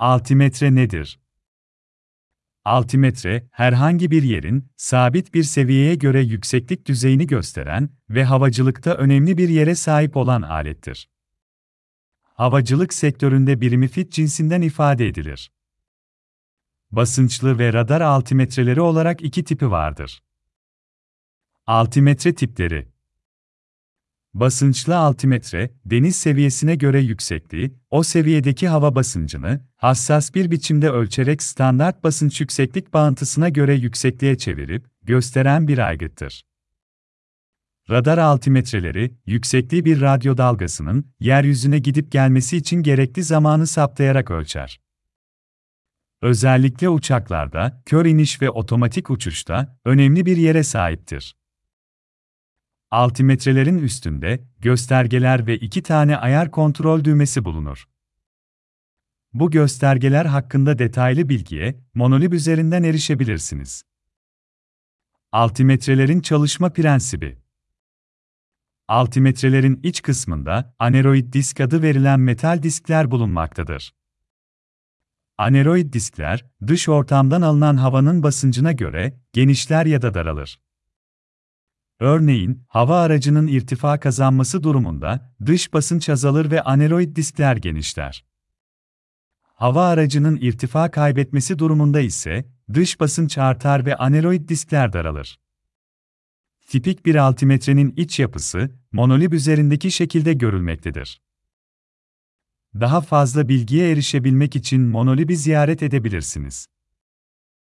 Altimetre nedir? Altimetre, herhangi bir yerin, sabit bir seviyeye göre yükseklik düzeyini gösteren ve havacılıkta önemli bir yere sahip olan alettir. Havacılık sektöründe birimi fit cinsinden ifade edilir. Basınçlı ve radar altimetreleri olarak iki tipi vardır. Altimetre tipleri Basınçlı altimetre, deniz seviyesine göre yüksekliği, o seviyedeki hava basıncını, hassas bir biçimde ölçerek standart basınç yükseklik bağıntısına göre yüksekliğe çevirip, gösteren bir aygıttır. Radar altimetreleri, yüksekliği bir radyo dalgasının, yeryüzüne gidip gelmesi için gerekli zamanı saptayarak ölçer. Özellikle uçaklarda, kör iniş ve otomatik uçuşta, önemli bir yere sahiptir. Altimetrelerin üstünde göstergeler ve iki tane ayar kontrol düğmesi bulunur. Bu göstergeler hakkında detaylı bilgiye Monolib üzerinden erişebilirsiniz. Altimetrelerin çalışma prensibi Altimetrelerin iç kısmında aneroid disk adı verilen metal diskler bulunmaktadır. Aneroid diskler, dış ortamdan alınan havanın basıncına göre genişler ya da daralır. Örneğin, hava aracının irtifa kazanması durumunda dış basınç azalır ve aneroid diskler genişler. Hava aracının irtifa kaybetmesi durumunda ise dış basınç artar ve aneroid diskler daralır. Tipik bir altimetrenin iç yapısı, monolib üzerindeki şekilde görülmektedir. Daha fazla bilgiye erişebilmek için Monolib'i ziyaret edebilirsiniz.